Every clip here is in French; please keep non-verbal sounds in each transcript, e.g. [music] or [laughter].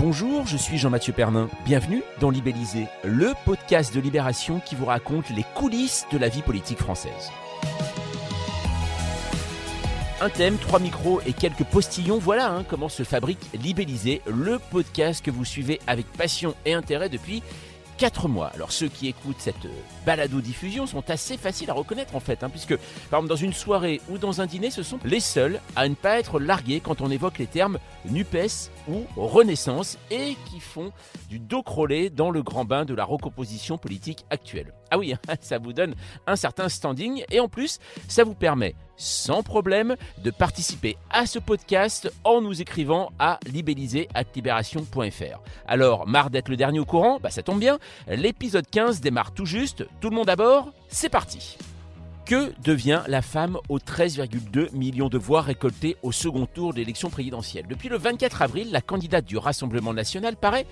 Bonjour, je suis Jean-Mathieu Pernin. Bienvenue dans Libellisé, le podcast de Libération qui vous raconte les coulisses de la vie politique française. Un thème, trois micros et quelques postillons, voilà hein, comment se fabrique Libellisé, le podcast que vous suivez avec passion et intérêt depuis 4 mois. Alors ceux qui écoutent cette euh, balado-diffusion sont assez faciles à reconnaître en fait, hein, puisque par exemple dans une soirée ou dans un dîner, ce sont les seuls à ne pas être largués quand on évoque les termes NUPES ou Renaissance et qui font du dos crôlé dans le grand bain de la recomposition politique actuelle. Ah oui, [laughs] ça vous donne un certain standing et en plus, ça vous permet sans problème de participer à ce podcast en nous écrivant à libellisé.libération.fr. Alors, marre d'être le dernier au courant Bah ça tombe bien, l'épisode 15 démarre tout juste. Tout le monde à bord C'est parti que devient la femme aux 13,2 millions de voix récoltées au second tour de l'élection présidentielle? Depuis le 24 avril, la candidate du Rassemblement national paraît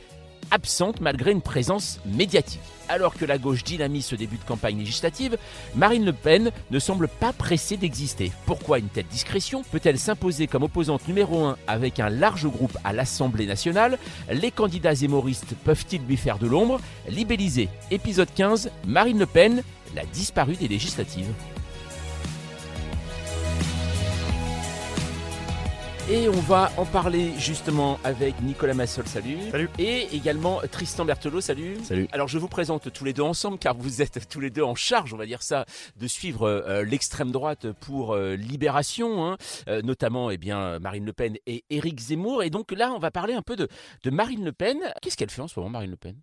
absente malgré une présence médiatique. Alors que la gauche dynamise ce début de campagne législative, Marine Le Pen ne semble pas pressée d'exister. Pourquoi une telle discrétion? Peut-elle s'imposer comme opposante numéro 1 avec un large groupe à l'Assemblée nationale? Les candidats zémoristes peuvent-ils lui faire de l'ombre? Libellisé, épisode 15, Marine Le Pen, la disparue des législatives. Et on va en parler justement avec Nicolas Massol, salut. Salut. Et également Tristan Berthelot, salut. Salut. Alors je vous présente tous les deux ensemble car vous êtes tous les deux en charge, on va dire ça, de suivre euh, l'extrême droite pour euh, Libération, hein. Euh, notamment eh bien, Marine Le Pen et Éric Zemmour. Et donc là, on va parler un peu de, de Marine Le Pen. Qu'est-ce qu'elle fait en ce moment, Marine Le Pen?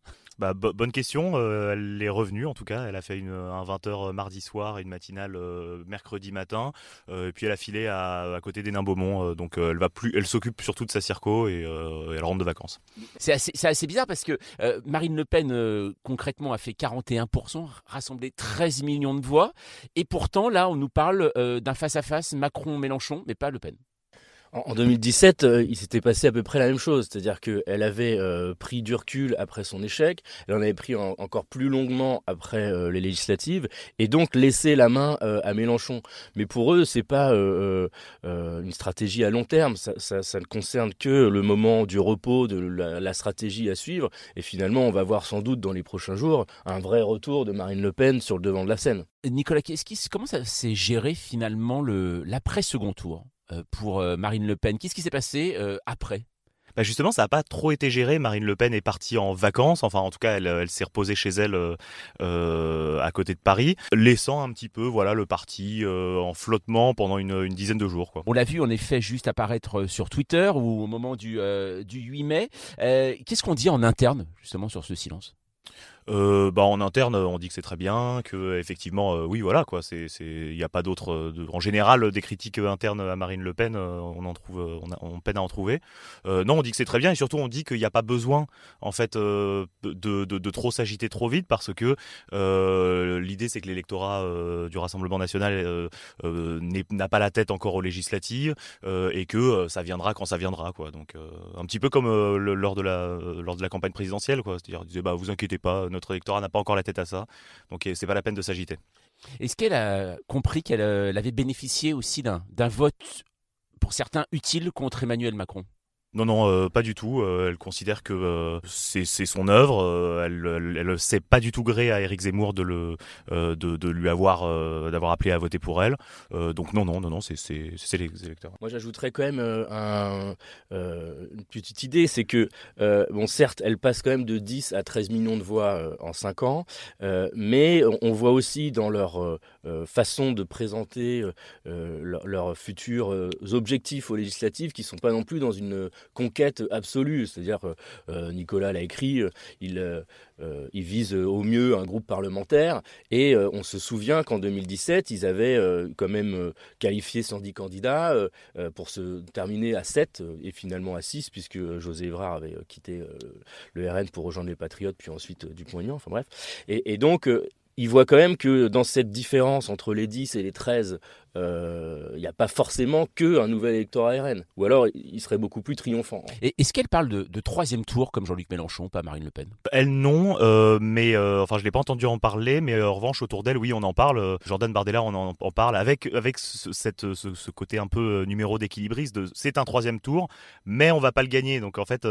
Bah, bo- bonne question. Euh, elle est revenue en tout cas. Elle a fait une, un 20h mardi soir et une matinale euh, mercredi matin. Euh, et puis elle a filé à, côté des Nains Beaumont. Euh, donc euh, elle va plus, elle s'occupe surtout de sa circo et euh, elle rentre de vacances. C'est assez, assez bizarre parce que euh, Marine Le Pen, euh, concrètement, a fait 41%, rassemblé 13 millions de voix. Et pourtant, là, on nous parle euh, d'un face-à-face Macron-Mélenchon, mais pas Le Pen. En en 2017, euh, il s'était passé à peu près la même chose, c'est-à-dire qu'elle avait euh, pris du recul après son échec, elle en avait pris en- encore plus longuement après euh, les législatives, et donc laissé la main à Mélenchon. Mais pour eux, c'est pas une stratégie à long terme, ça, ne concerne que le moment du repos, de la, stratégie à suivre, et finalement, on va voir sans doute dans les prochains jours un vrai retour de Marine Le Pen sur le devant de la scène. Nicolas, comment s'est géré finalement le, l'après-second tour? Pour euh, Marine Le Pen Qu'est-ce qui s'est passé euh, après? Bah justement, ça n'a pas trop été géré. Marine Le Pen est partie en vacances. Enfin, en tout cas, elle, elle s'est reposée chez elle euh, euh, à côté de Paris, laissant un petit peu, voilà, le parti euh, en flottement pendant une, une dizaine de jours. Quoi. On l'a vu en effet juste apparaître euh, sur Twitter ou au moment du, euh, du 8 mai. Euh, qu'est-ce qu'on dit en interne justement sur ce silence? Euh, bah en interne, on dit que c'est très bien, que effectivement, euh, oui, voilà, quoi. C'est, il n'y a pas d'autres. euh, en général, des critiques internes à Marine Le Pen, on en trouve, on, a- peine à en trouver. Non, on dit que c'est très bien, et surtout, on dit qu'il n'y a pas besoin, en fait, de, de, trop s'agiter trop vite, parce que l'idée, c'est que l'électorat du Rassemblement national n'a pas la tête encore aux législatives, et que ça viendra quand ça viendra, quoi. Donc, un petit peu comme lors de la lors de la campagne présidentielle, quoi. C'est-à-dire, disait, bah, vous inquiétez pas, notre électorat n'a pas encore la tête à ça, donc c'est pas la peine de s'agiter. Est-ce qu'elle a compris qu'elle euh, avait bénéficié aussi d'un vote pour certains utile contre Emmanuel Macron? Non, non, euh, pas du tout. Euh, elle considère que euh, c'est son œuvre. Elle, elle sait pas du tout gré à Éric Zemmour de lui avoir d'avoir appelé à voter pour elle. Donc non, non, non, non, c'est les électeurs. Moi, j'ajouterais quand même un, une petite idée, c'est que, bon, certes, elle passe quand même de 10 à 13 millions de voix en 5 ans, mais on, voit aussi dans leur façon de présenter leur- leurs futurs objectifs aux législatives qui sont pas non plus dans une conquête absolue. C'est-à-dire, Nicolas l'a écrit, il, il vise au mieux un groupe parlementaire. Et on se souvient qu'en 2017, ils avaient quand même qualifié 110 candidats pour se terminer à 7 et finalement à 6, puisque José Evrard avait quitté le RN pour rejoindre les Patriotes, puis ensuite Dupont-Aignan. Enfin bref. Et, et donc, il voit quand même que dans cette différence entre les 10 et les 13 il euh, n'y a pas forcément que un nouvel électorat RN. Ou alors, il serait beaucoup plus triomphant. Et est-ce qu'elle parle de, troisième tour comme Jean-Luc Mélenchon, pas Marine Le Pen? Elle non, euh, mais euh, enfin, je l'ai pas entendu en parler, mais en revanche, autour d'elle, oui, on en parle. Jordan Bardella, on en, parle avec avec ce, cette, ce, côté un peu numéro d'équilibriste. C'est un troisième tour, mais on va pas le gagner. Donc en fait,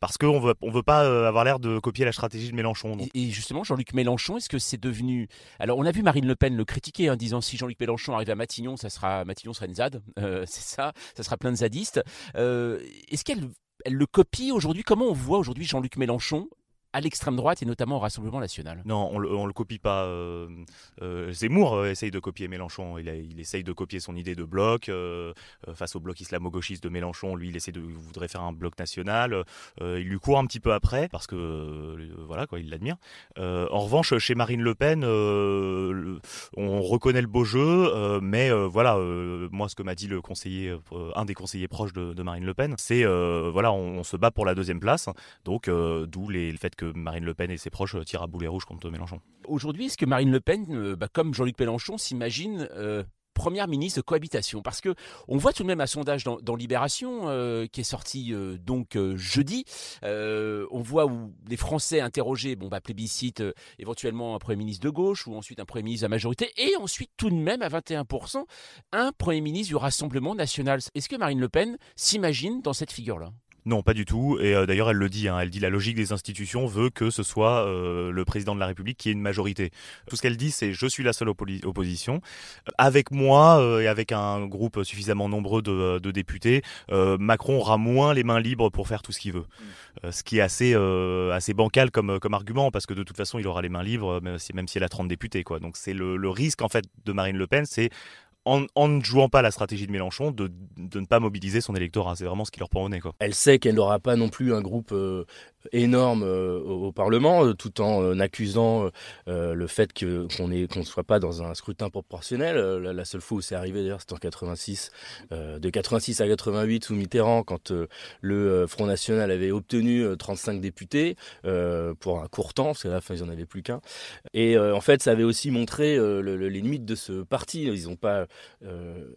parce qu'on veut on veut pas avoir l'air de copier la stratégie de Mélenchon. Et, justement, Jean-Luc Mélenchon, est-ce que c'est devenu Alors, on a vu Marine Le Pen le critiquer, en disant si Jean-Luc Mélenchon arrive à Matignon, ça sera Matignon sera une ZAD, euh, [laughs] c'est ça, ça sera plein de zadistes. Euh, est-ce qu'elle elle le copie aujourd'hui? Comment on voit aujourd'hui Jean-Luc Mélenchon à l'extrême droite et notamment au Rassemblement national. Non, on le, le copie pas. Euh, euh, Zemmour euh, essaye de copier Mélenchon. Il, il, essaye de copier son idée de bloc face au bloc islamo-gauchiste de Mélenchon. Lui, il essaie de voudrait faire un bloc national. il lui court un petit peu après parce que voilà quoi, il l'admire. en revanche, chez Marine Le Pen, on reconnaît le beau jeu, mais voilà, moi, ce que m'a dit le conseiller, un des conseillers proches de, Marine Le Pen, c'est voilà, on, se bat pour la deuxième place. Donc, d'où le fait que Marine Le Pen et ses proches tirent à boulet rouge contre Mélenchon. Aujourd'hui, est-ce que Marine Le Pen, euh, bah, comme Jean-Luc Mélenchon, s'imagine euh, première ministre de cohabitation? Parce que on voit tout de même un sondage dans, Libération euh, qui est sorti donc jeudi. on voit où les Français interrogés, bon bah plébiscite éventuellement un premier ministre de gauche ou ensuite un premier ministre de la majorité et ensuite tout de même à 21% un premier ministre du Rassemblement national. Est-ce que Marine Le Pen s'imagine dans cette figure-là? Non, pas du tout. Et euh, d'ailleurs, elle le dit. Hein, elle dit la logique des institutions veut que ce soit euh, le président de la République qui ait une majorité. Tout ce qu'elle dit, c'est je suis la seule opposition. Avec moi euh, et avec un groupe suffisamment nombreux de, de députés, Macron aura moins les mains libres pour faire tout ce qu'il veut. Mm. ce qui est assez assez bancal comme comme argument parce que de toute façon, il aura les mains libres même si, même si elle a 30 députés. Quoi. Donc c'est le, le risque en fait de Marine Le Pen, c'est en, ne jouant pas la stratégie de Mélenchon, de, ne pas mobiliser son électorat. C'est vraiment ce qui leur prend au. Quoi. Elle sait qu'elle n'aura pas non plus un groupe euh, énorme euh, au, Parlement, euh, tout en accusant le fait qu'on ne soit pas dans un scrutin proportionnel. La, seule fois où c'est arrivé, d'ailleurs, c'était en 86, de 86 à 88 sous Mitterrand, quand le Front National avait obtenu 35 députés pour un court temps, parce que là, ils n'en avaient plus qu'un. Et en fait, ça avait aussi montré les limites de ce parti. Ils n'ont pas euh,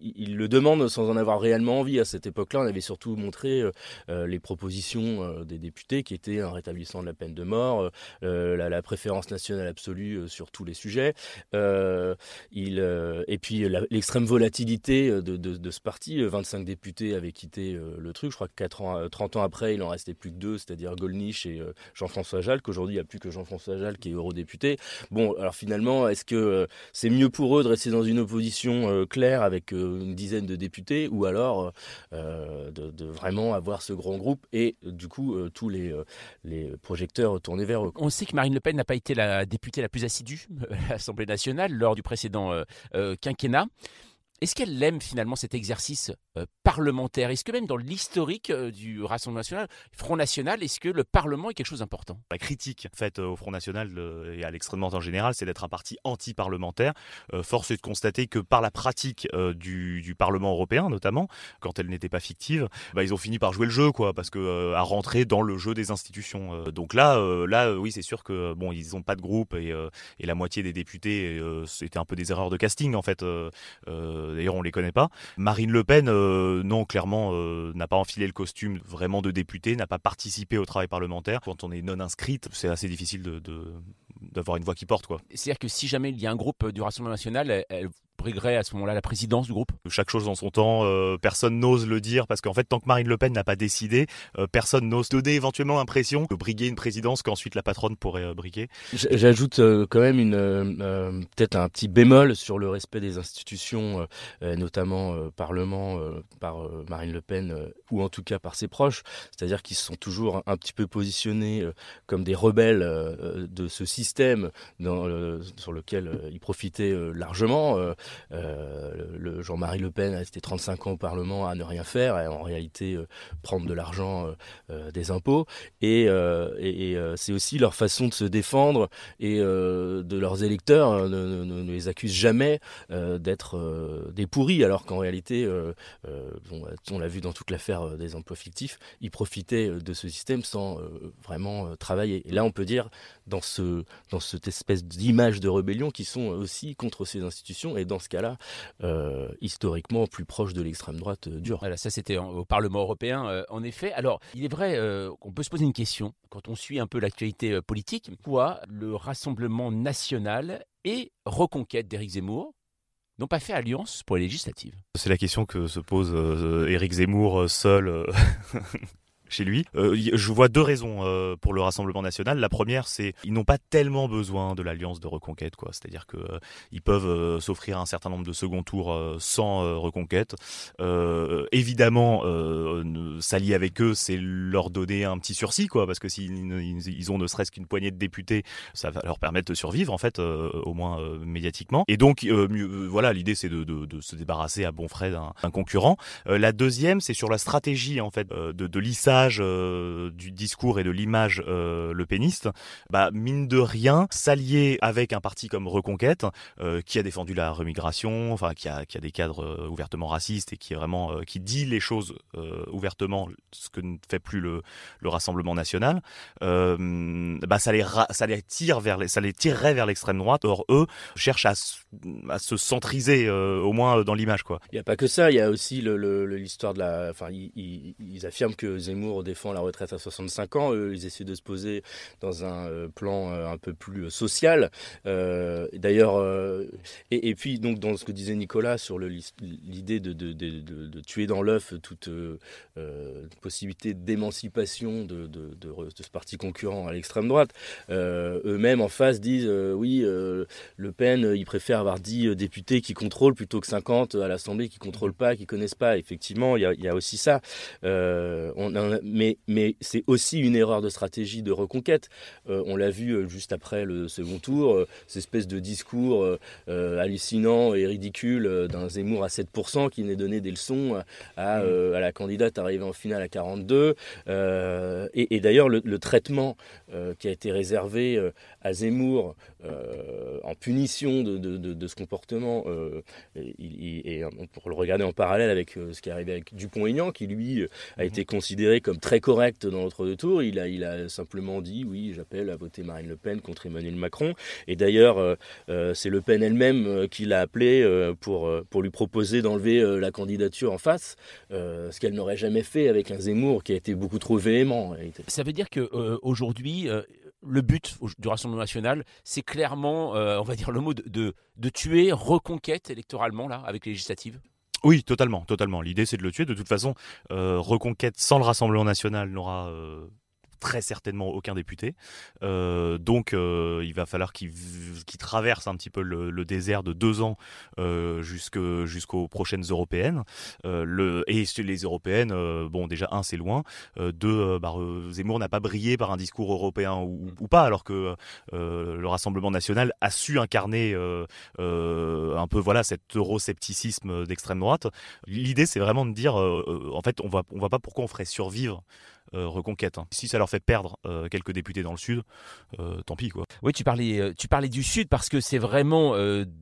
il le demande sans en avoir réellement envie. À cette époque-là, on avait surtout montré euh, euh, les propositions euh, des députés qui étaient un rétablissement de la peine de mort, la, préférence nationale absolue sur tous les sujets. et puis l'extrême volatilité de, ce parti. 25 députés avaient quitté le truc. Je crois que 4 ans, 30 ans après, il en restait plus que deux, c'est-à-dire Golnisch et Jean-François Jal, qu'aujourd'hui, il n'y a plus que Jean-François Jal qui est eurodéputé. Bon, alors finalement, est-ce que c'est mieux pour eux de rester dans une opposition claire avec une dizaine de députés, ou alors euh, de, vraiment avoir ce grand groupe et du coup euh, tous euh, les projecteurs tournés vers eux. On sait que Marine Le Pen n'a pas été la députée la plus assidue à l'Assemblée nationale lors du précédent quinquennat. Est-ce qu'elle aime finalement cet exercice euh, parlementaire? Est-ce que même dans l'historique euh, du Rassemblement national, Front National, est-ce que le Parlement est quelque chose d'important? La critique faite au Front National et à l'extrême droite en général, c'est d'être un parti anti-parlementaire. Euh, force est de constater que par la pratique du, Parlement européen, notamment, quand elle n'était pas fictive, bah, ils ont fini par jouer le jeu, quoi, parce que à rentrer dans le jeu des institutions. donc là, là, oui, c'est sûr que bon, ils n'ont pas de groupe et, la moitié des députés, c'était un peu des erreurs de casting en fait d'ailleurs on les connaît pas. Marine Le Pen, euh, non, clairement, euh, n'a pas enfilé le costume vraiment de député, n'a pas participé au travail parlementaire. Quand on est non inscrite, c'est assez difficile de, d'avoir une voix qui porte. quoi. C'est-à-dire que si jamais il y a un groupe du Rassemblement national, elle, briguerait à ce moment-là la présidence du groupe Chaque chose en son temps, euh, personne n'ose le dire parce qu'en fait, tant que Marine Le Pen n'a pas décidé, euh, personne n'ose donner éventuellement l'impression de briguer une présidence qu'ensuite la patronne pourrait euh, briguer. J'ajoute quand même une peut-être un petit bémol sur le respect des institutions, notamment Parlement par Marine Le Pen ou en tout cas par ses proches, c'est-à-dire qu'ils se sont toujours un, petit peu positionnés comme des rebelles de ce système dans, sur lequel ils profitaient largement. Le Jean-Marie Le Pen a resté 35 ans au Parlement à ne rien faire et en réalité prendre de l'argent des impôts. Et, c'est aussi leur façon de se défendre et de leurs électeurs ne, ne, les accuse jamais d'être des pourris, alors qu'en réalité, on l'a vu dans toute l'affaire des emplois fictifs, ils profitaient de ce système sans vraiment travailler. Et là, on peut dire, dans, dans cette espèce d'image de rébellion, qui sont aussi contre ces institutions, et ce cas-là, euh, historiquement plus proche de l'extrême droite euh, dure. Voilà, ça c'était au Parlement européen, euh, en effet. Alors, il est vrai qu'on peut se poser une question, quand on suit un peu l'actualité politique, pourquoi le Rassemblement national et Reconquête d'Éric Zemmour n'ont pas fait alliance pour les législatives? C'est la question que se pose Éric Zemmour seul [laughs] chez lui. Euh, je vois deux raisons euh, pour le Rassemblement national. La première, c'est ils n'ont pas tellement besoin de l'alliance de reconquête, quoi. C'est-à-dire que euh, ils peuvent s'offrir un certain nombre de second tours sans reconquête. évidemment, s'allier avec eux, c'est leur donner un petit sursis, quoi, parce que s'ils ils ont ne serait-ce qu'une poignée de députés, ça va leur permettre de survivre, en fait, au moins médiatiquement. Et donc, voilà, l'idée, c'est de, de, de, se débarrasser à bon frais d'un concurrent. la deuxième, c'est sur la stratégie, en fait, de, de l'ISA euh, du discours et de l'image euh, le péniste, bah, mine de rien, s'allier avec un parti comme Reconquête, euh, qui a défendu la remigration, enfin qui a, qui a des cadres ouvertement racistes et qui vraiment qui dit les choses ouvertement, ce que ne fait plus le, le Rassemblement national, bah, ça les ça les tire vers les, ça les tirerait vers l'extrême droite. Or eux cherchent à, se centriser au moins dans l'image. Il n'y a pas que ça, il y a aussi l'histoire de la, enfin ils affirment que Zemmour défend la retraite à 65 ans. Eux, ils essaient de se poser dans un euh, plan euh, un peu plus euh, social. D'ailleurs, et, puis donc dans ce que disait Nicolas sur l'idée de, tuer dans l'œuf toute possibilité d'émancipation de, ce parti concurrent à l'extrême droite, eux-mêmes en face disent oui, Le Pen, il préfère avoir 10 députés qui contrôlent plutôt que 50 à l'Assemblée qui contrôlent pas, qui connaissent pas. Effectivement, il y a, aussi ça. Mais, mais c'est aussi une erreur de stratégie de reconquête. Euh, on l'a vu euh, juste après le second tour, euh, cette espèce de discours hallucinant et ridicule d'un Zemmour à 7% qui n'est donné des leçons à, mmh. à, la candidate arrivée en finale à 42. et, d'ailleurs, le, traitement qui a été réservé à Zemmour en punition de, de, ce comportement, il, et pour le regarder en parallèle avec ce qui est arrivé avec Dupont-Aignan, qui lui a mmh. été considéré comme très correct dans l'entre-deux tours. Il a, il a simplement dit oui, j'appelle à voter Marine Le Pen contre Emmanuel Macron. Et d'ailleurs, euh, euh, c'est Le Pen elle-même euh, qui l'a appelé pour, pour lui proposer d'enlever la candidature en face, ce qu'elle n'aurait jamais fait avec un Zemmour qui a été beaucoup trop véhément. Ça veut dire que aujourd'hui le but du Rassemblement national, c'est clairement, on va dire le mot, de, tuer reconquête électoralement, là, avec les législatives? Oui, totalement, totalement. L'idée, c'est de le tuer. De toute façon, euh, Reconquête sans le Rassemblement national n'aura euh, très certainement aucun député. Euh, donc euh, il va falloir qu'il traverse un petit peu le, désert de deux ans euh, jusqu'aux prochaines européennes. le, et les européennes, bon déjà un c'est loin, deux bah, Zemmour n'a pas brillé par un discours européen ou, pas, alors que le Rassemblement national a su incarner un peu voilà cet euroscepticisme d'extrême droite. L'idée c'est vraiment de dire en fait on va on voit pas pourquoi on ferait survivre euh, reconquête. Hein. Si ça leur fait perdre euh, quelques députés dans le sud, euh, tant pis quoi. Oui, tu parlais, tu parlais du sud parce que c'est vraiment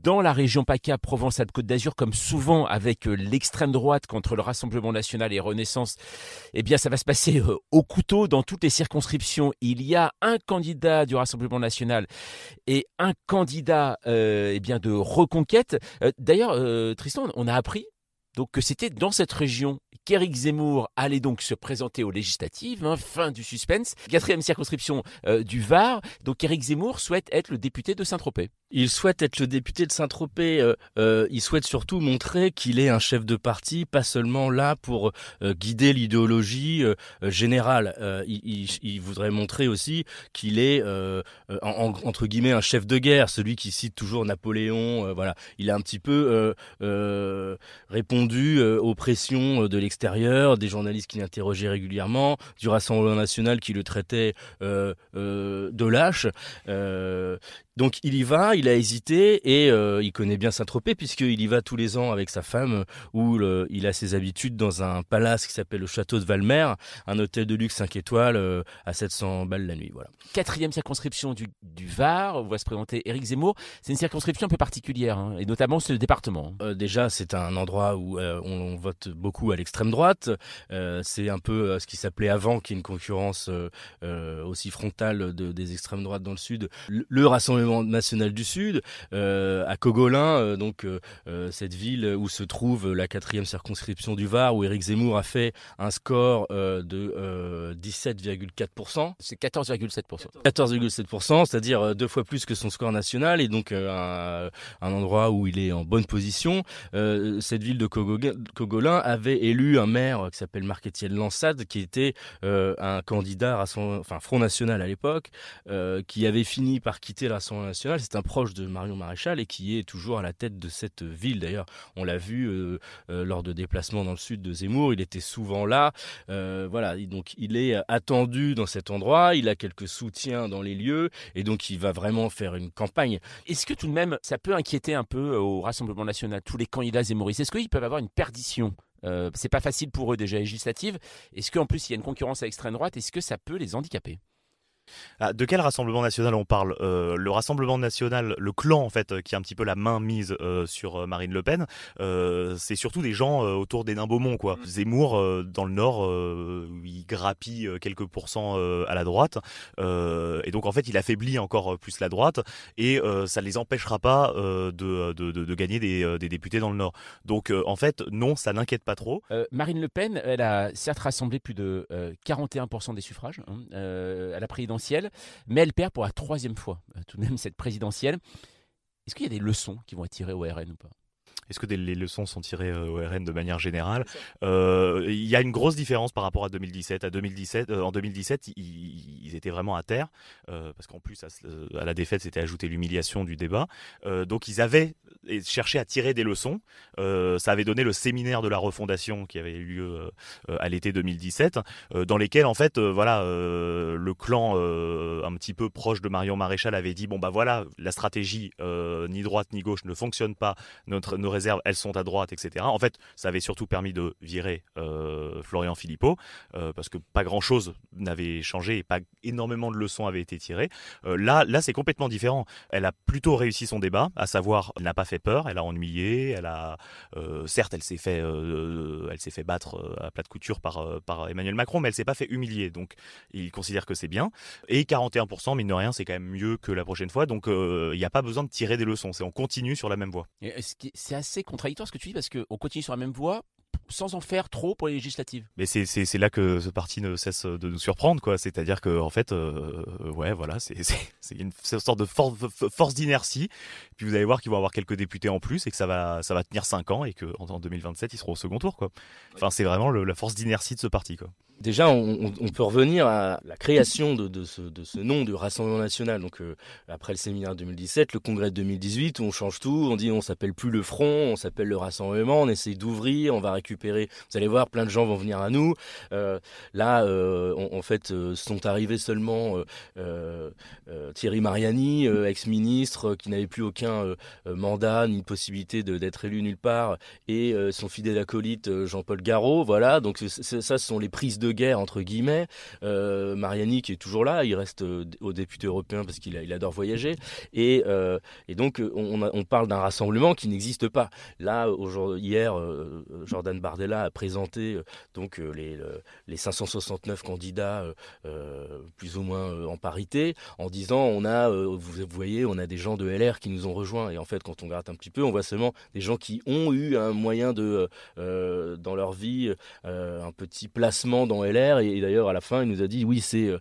dans la région PACA, Provence-Alpes-Côte d'Azur, comme souvent avec l'extrême droite contre le Rassemblement national et Renaissance, eh bien ça va se passer au couteau dans toutes les circonscriptions. Il y a un candidat du Rassemblement national et un candidat eh bien de reconquête. D'ailleurs, Tristan, on a appris donc que c'était dans cette région qu'Éric Zemmour allait donc se présenter aux législatives, hein, fin du suspense. Quatrième circonscription euh, du Var, donc Éric Zemmour souhaite être le député de Saint-Tropez. Il souhaite être le député de Saint-Tropez, euh, euh, il souhaite surtout montrer qu'il est un chef de parti, pas seulement là pour guider l'idéologie générale. Il, voudrait montrer aussi qu'il est, entre guillemets, un chef de guerre, celui qui cite toujours Napoléon. voilà, Il a un petit peu répondu euh, aux pressions euh, de l'extérieur, des journalistes qui l'interrogeaient régulièrement, du Rassemblement national qui le traitait euh, de lâche Donc il y va, il a hésité et euh, il connaît bien Saint-Tropez puisqu'il y va tous les ans avec sa femme où il a ses habitudes dans un palace qui s'appelle le château de Valmer, un hôtel de luxe 5 étoiles euh, à 700 balles la nuit. Voilà. Quatrième circonscription du, Var, on va se présenter Éric Zemmour. C'est une circonscription un peu particulière hein, et notamment ce département. Euh, déjà c'est un endroit où on, vote beaucoup à l'extrême droite. c'est un peu ce qui s'appelait avant qui est une concurrence aussi frontale de, des extrêmes droites dans le sud. le Rassemblement national du Sud, euh, à Cogolin, euh, donc euh, cette ville où se trouve la quatrième circonscription du Var, où Éric Zemmour a fait un score de 17,4%. C'est 14,7%. 14,7%, c'est-à-dire deux fois plus que son score national, et donc un, endroit où il est en bonne position. cette ville de Cogolin avait élu un maire qui s'appelle Marc-Étienne Lansade, qui était un candidat à son, enfin Front National à l'époque, qui avait fini par quitter C'est un proche de Marion Maréchal et qui est toujours à la tête de cette ville. D'ailleurs, on l'a vu euh, euh, lors de déplacements dans le sud de Zemmour. Il était souvent là. Euh, voilà, donc il est attendu dans cet endroit. Il a quelques soutiens dans les lieux et donc il va vraiment faire une campagne. Est-ce que tout de même, ça peut inquiéter un peu au Rassemblement national tous les candidats zémouristes Est-ce qu'ils peuvent avoir une perdition? C'est pas facile pour eux déjà législative. Est-ce qu'en plus il y a une concurrence à l'extrême droite? Est-ce que ça peut les handicaper? Ah, de quel Rassemblement national on parle euh, Le Rassemblement national, le clan en fait, qui a un petit peu la main mise euh, sur euh, Marine Le Pen, c'est surtout des gens autour des nains Beaumont, quoi. Mm. Zemmour, dans le Nord, il grappille quelques pourcents à la droite, et donc en fait, il affaiblit encore plus la droite, et ça ne les empêchera pas de, de, de, gagner des, des, députés dans le Nord. Donc en fait, non, ça n'inquiète pas trop. Marine Le Pen, elle a certes rassemblé plus de 41% des suffrages hein, à la présidence mais elle perd pour la troisième fois, euh, tout de même, cette présidentielle. Est-ce qu'il y a des leçons qui vont être tirées au RN ou pas? Est-ce que des, les leçons sont tirées euh, au RN de manière générale euh, Il y a une grosse différence par rapport à 2017. À 2017 en 2017, ils, étaient vraiment à terre, parce qu'en plus, à, la défaite, c'était ajouté l'humiliation du débat. donc, ils avaient cherché à tirer des leçons. ça avait donné le séminaire de la refondation qui avait eu lieu à l'été 2017, dans lesquels, en fait, voilà, le clan un petit peu proche de Marion Maréchal avait dit bon bah voilà, la stratégie ni droite ni gauche ne fonctionne pas. Notre, nos elles sont à droite, etc. En fait, ça avait surtout permis de virer euh, Florian Philippot, euh, parce que pas grand-chose n'avait changé et pas énormément de leçons avaient été tirées. Euh, là, là c'est complètement différent. Elle a plutôt réussi son débat, à savoir, n'a pas fait peur, elle a ennuyé, elle a, certes, elle s'est fait, elle fait battre à plat de couture par, Emmanuel Macron, mais elle s'est pas fait humilier. Donc, il considère que c'est bien. Et 41%, mine de rien, c'est quand même mieux que la prochaine fois. Donc, il n'y a pas besoin de tirer des leçons. C'est on continue sur la même voie. Contradictoire ce que tu dis parce qu'on continue sur la même voie sans en faire trop pour les législatives. Mais c'est là que ce parti ne cesse de nous surprendre, quoi. C'est-à-dire que en fait, euh, ouais, voilà, c'est une, sorte de force d'inertie. Puis vous allez voir qu'ils vont avoir quelques députés en plus et que ça va ça va tenir 5 ans et que en, 2027 ils seront au second tour, quoi. Enfin, c'est vraiment la force d'inertie de ce parti, quoi. Déjà, on, peut revenir à la création de, ce, nom du Rassemblement national. Donc, euh, après le séminaire 2017, le congrès de 2018, on change tout. On dit on s'appelle plus le Front, on s'appelle le Rassemblement. On essaye d'ouvrir, on va récupérer. Vous allez voir, plein de gens vont venir à nous. Euh, là, euh, en fait, sont arrivés seulement Thierry Mariani, ex-ministre, qui n'avait plus aucun mandat ni possibilité d'être élu nulle part, et son fidèle acolyte Jean-Paul Garot. Voilà. Donc, ça, ce sont les prises de de guerre entre guillemets. Euh, Mariani qui est toujours là, il reste euh, au député européen parce qu'il il adore voyager. Et, euh, et donc on, on parle d'un rassemblement qui n'existe pas. Là, hier, Jordan Bardella a présenté donc les, les 569 candidats plus ou moins en parité, en disant on a, vous voyez, on a des gens de LR qui nous ont rejoints. Et en fait, quand on gratte un petit peu, on voit seulement des gens qui ont eu un moyen de dans leur vie un petit placement dans LR. Et, d'ailleurs, à la fin, il nous a dit oui, c'est euh,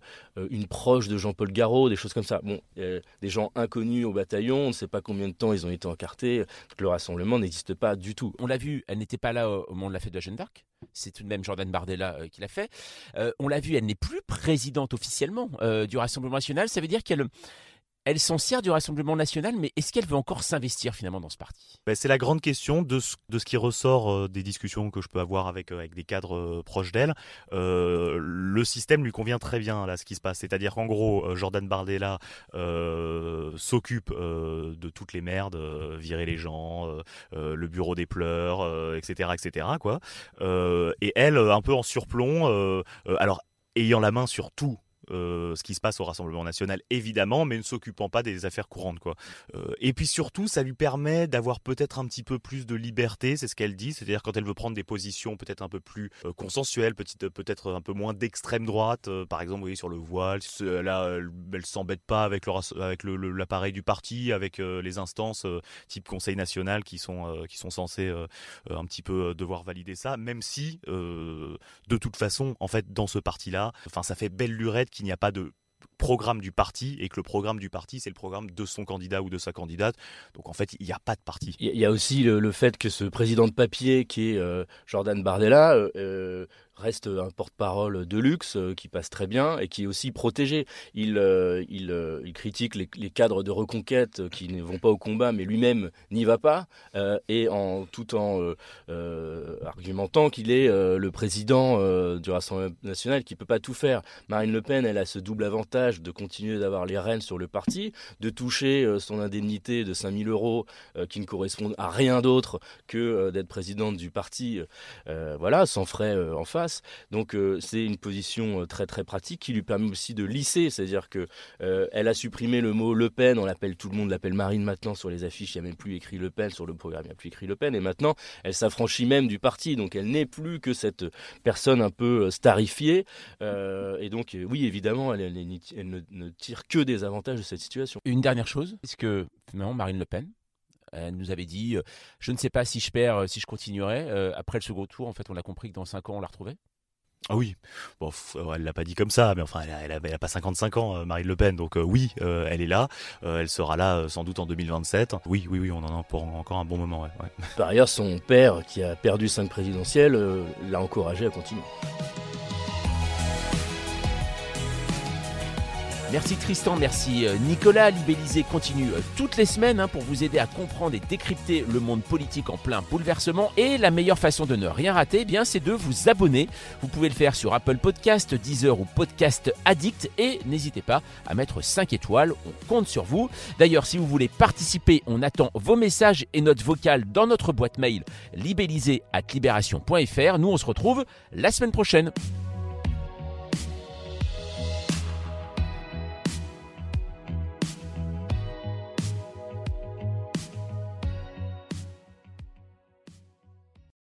une proche de Jean-Paul Garot, des choses comme ça. Bon, des gens inconnus au bataillon, on ne sait pas combien de temps ils ont été encartés. Le rassemblement n'existe pas du tout. On l'a vu, elle n'était pas là au moment de la fête de la Jeanne d'Arc. C'est tout de même Jordan Bardella euh, qui l'a fait. Euh, on l'a vu, elle n'est plus présidente officiellement du Rassemblement national. Ça veut dire qu'elle elle s'en sert du Rassemblement national, mais est-ce qu'elle veut encore s'investir finalement dans ce parti? Ben, C'est la grande question de ce, qui ressort euh, des discussions que je peux avoir avec, euh, des cadres euh, proches d'elle. le système lui convient très bien, là, ce qui se passe. C'est-à-dire qu'en gros, Jordan Bardella s'occupe de toutes les merdes, virer les gens, le bureau des pleurs, etc. etc. Quoi. et elle, un peu en surplomb, alors ayant la main sur tout euh, ce qui se passe au Rassemblement national, évidemment, mais ne s'occupant pas des affaires courantes. Quoi. Euh, et puis surtout, ça lui permet d'avoir peut-être un petit peu plus de liberté, c'est ce qu'elle dit, c'est-à-dire quand elle veut prendre des positions peut-être un peu plus euh, consensuelles, peut-être un peu moins d'extrême droite, par exemple, vous voyez, sur le voile, là, elle, ne s'embête pas avec l'appareil du parti, avec les instances type Conseil national qui sont, qui sont censées un petit peu devoir valider ça, même si, de toute façon, en fait, dans ce parti-là, enfin, ça fait belle lurette qu'il n'y a pas de programme du parti et que le programme du parti c'est le programme de son candidat ou de sa candidate. Donc en fait il n'y a pas de parti. Il y a aussi le, fait que ce président de papier qui est euh, Jordan Bardella euh, euh, reste un porte-parole de luxe euh, qui passe très bien et qui est aussi protégé. Il, euh, euh, il critique les, cadres de reconquête qui ne vont pas au combat, mais lui-même n'y va pas, et en tout en argumentant qu'il est le président du Rassemblement national qui peut pas tout faire. Marine Le Pen, elle a ce double avantage de continuer d'avoir les rênes sur le parti, de toucher son indemnité de 5000 euros qui ne correspond à rien d'autre que d'être présidente du parti, voilà, sans frais en face donc euh, c'est une position euh, très très pratique qui lui permet aussi de lisser, c'est-à-dire que euh, elle a supprimé le mot Le Pen, on l'appelle tout le monde l'appelle Marine maintenant. Sur les affiches, il n'y a même plus écrit Le Pen. Sur le programme, il n'y a plus écrit Le Pen. Et maintenant elle s'affranchit même du parti, donc elle n'est plus que cette personne un peu starifiée. Et donc oui évidemment elle, ne, tire que des avantages de cette situation. Une dernière chose, est-ce que finalement Marine Le Pen elle nous avait dit, euh, je ne sais pas si je perds, euh, si je continuerai. Euh, après le second tour, en fait, on a compris que dans 5 ans, on la retrouvait. Ah oui, bon, elle l'a pas dit comme ça, mais enfin, elle a, elle a, pas 55 ans, Marine Le Pen, donc oui, elle est là, elle sera là sans doute en 2027. Oui, oui, oui, on en a pour encore un bon moment. Par ailleurs, son père, qui a perdu 5 présidentielles, l'a encouragé à continuer. Merci Tristan, merci euh, Nicolas. Libellisé continue euh, toutes les semaines hein, pour vous aider à comprendre et décrypter le monde politique en plein bouleversement. Et la meilleure façon de ne rien rater, eh bien, c'est de vous abonner. Vous pouvez le faire sur Apple Podcast, Deezer ou Podcast Addict. Et n'hésitez pas à mettre 5 étoiles, on compte sur vous. D'ailleurs, si vous voulez participer, on attend vos messages et notes vocales dans notre boîte mail libellisée at libération.fr. Nous, on se retrouve la semaine prochaine.